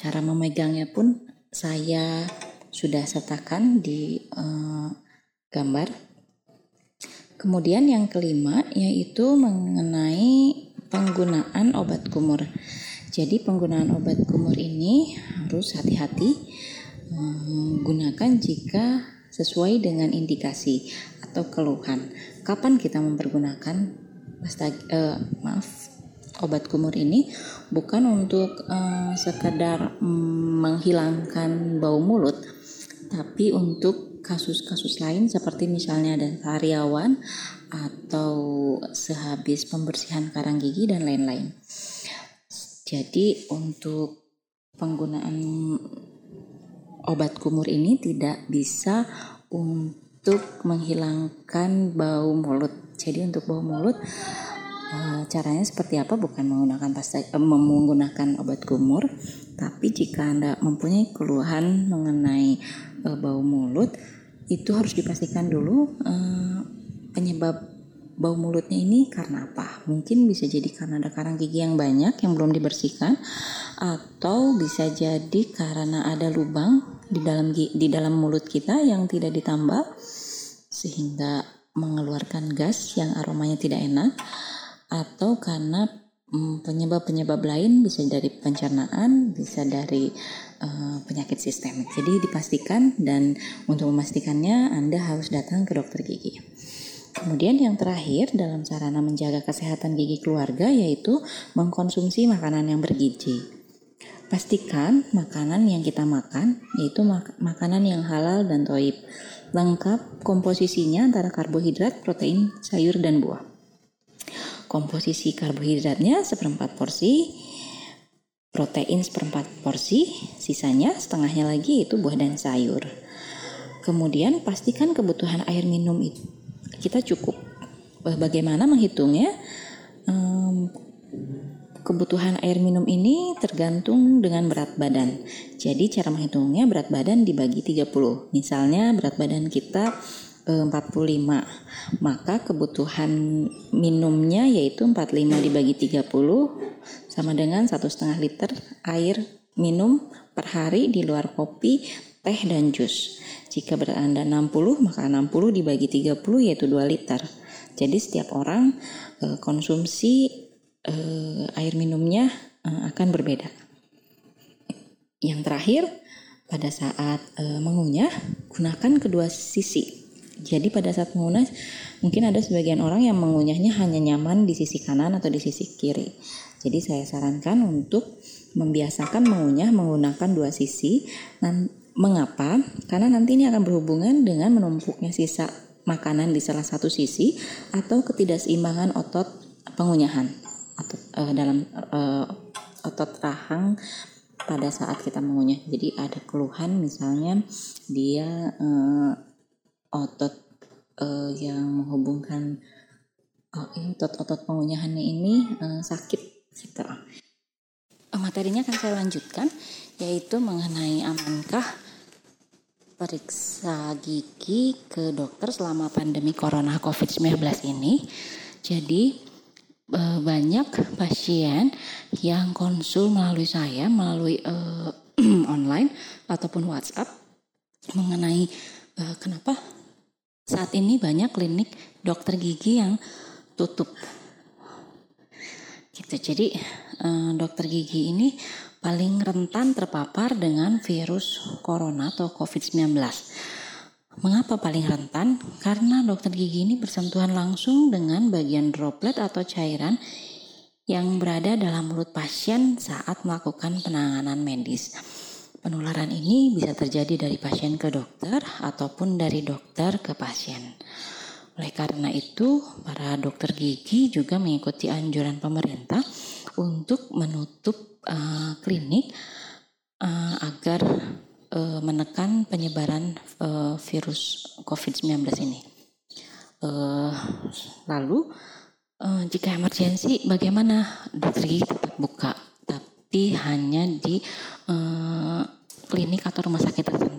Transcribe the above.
cara memegangnya pun saya sudah sertakan di uh, gambar. Kemudian yang kelima yaitu mengenai penggunaan obat kumur. Jadi penggunaan obat kumur ini harus hati-hati menggunakan jika sesuai dengan indikasi atau keluhan. Kapan kita mempergunakan pasta, uh, maaf obat kumur ini bukan untuk uh, sekadar um, menghilangkan bau mulut, tapi untuk kasus-kasus lain seperti misalnya ada karyawan atau sehabis pembersihan karang gigi dan lain-lain. Jadi untuk penggunaan obat kumur ini tidak bisa untuk menghilangkan bau mulut. Jadi untuk bau mulut eh, caranya seperti apa? Bukan menggunakan pasta, eh, menggunakan obat kumur, tapi jika anda mempunyai keluhan mengenai eh, bau mulut, itu harus dipastikan dulu penyebab bau mulutnya ini karena apa? Mungkin bisa jadi karena ada karang gigi yang banyak yang belum dibersihkan atau bisa jadi karena ada lubang di dalam di dalam mulut kita yang tidak ditambal sehingga mengeluarkan gas yang aromanya tidak enak atau karena hmm, penyebab-penyebab lain bisa dari pencernaan, bisa dari uh, penyakit sistemik. Jadi dipastikan dan untuk memastikannya Anda harus datang ke dokter gigi. Kemudian yang terakhir dalam sarana menjaga kesehatan gigi keluarga yaitu mengkonsumsi makanan yang bergizi. Pastikan makanan yang kita makan yaitu mak makanan yang halal dan toib. Lengkap komposisinya antara karbohidrat, protein, sayur, dan buah. Komposisi karbohidratnya seperempat porsi, protein seperempat porsi, sisanya setengahnya lagi itu buah dan sayur. Kemudian pastikan kebutuhan air minum itu kita cukup. Bagaimana menghitungnya? Kebutuhan air minum ini tergantung dengan berat badan. Jadi cara menghitungnya berat badan dibagi 30. Misalnya berat badan kita 45. Maka kebutuhan minumnya yaitu 45 dibagi 30 sama dengan satu setengah liter air minum per hari di luar kopi, teh dan jus. Jika berat Anda 60, maka 60 dibagi 30 yaitu 2 liter. Jadi setiap orang e, konsumsi e, air minumnya e, akan berbeda. Yang terakhir, pada saat mengunyah, gunakan kedua sisi. Jadi pada saat mengunyah, mungkin ada sebagian orang yang mengunyahnya hanya nyaman di sisi kanan atau di sisi kiri. Jadi saya sarankan untuk membiasakan mengunyah menggunakan dua sisi. Mengapa? Karena nanti ini akan berhubungan dengan menumpuknya sisa makanan di salah satu sisi atau ketidakseimbangan otot pengunyahan atau uh, dalam uh, otot rahang pada saat kita mengunyah. Jadi ada keluhan misalnya dia uh, otot uh, yang menghubungkan otot-otot pengunyahannya ini uh, sakit gitu. Materinya akan saya lanjutkan yaitu mengenai amankah periksa gigi ke dokter selama pandemi corona COVID-19 ini. Jadi eh, banyak pasien yang konsul melalui saya melalui uh, online ataupun WhatsApp mengenai uh, kenapa saat ini banyak klinik dokter gigi yang tutup. Gitu. Jadi uh, dokter gigi ini paling rentan terpapar dengan virus corona atau COVID-19. Mengapa paling rentan? Karena dokter gigi ini bersentuhan langsung dengan bagian droplet atau cairan yang berada dalam mulut pasien saat melakukan penanganan medis. Penularan ini bisa terjadi dari pasien ke dokter ataupun dari dokter ke pasien. Oleh karena itu, para dokter gigi juga mengikuti anjuran pemerintah untuk menutup uh, klinik uh, agar uh, menekan penyebaran uh, virus COVID-19 ini. Uh, lalu, uh, jika emergensi, bagaimana dokter gigi tetap buka, tapi hanya di klinik atau rumah sakit tertentu.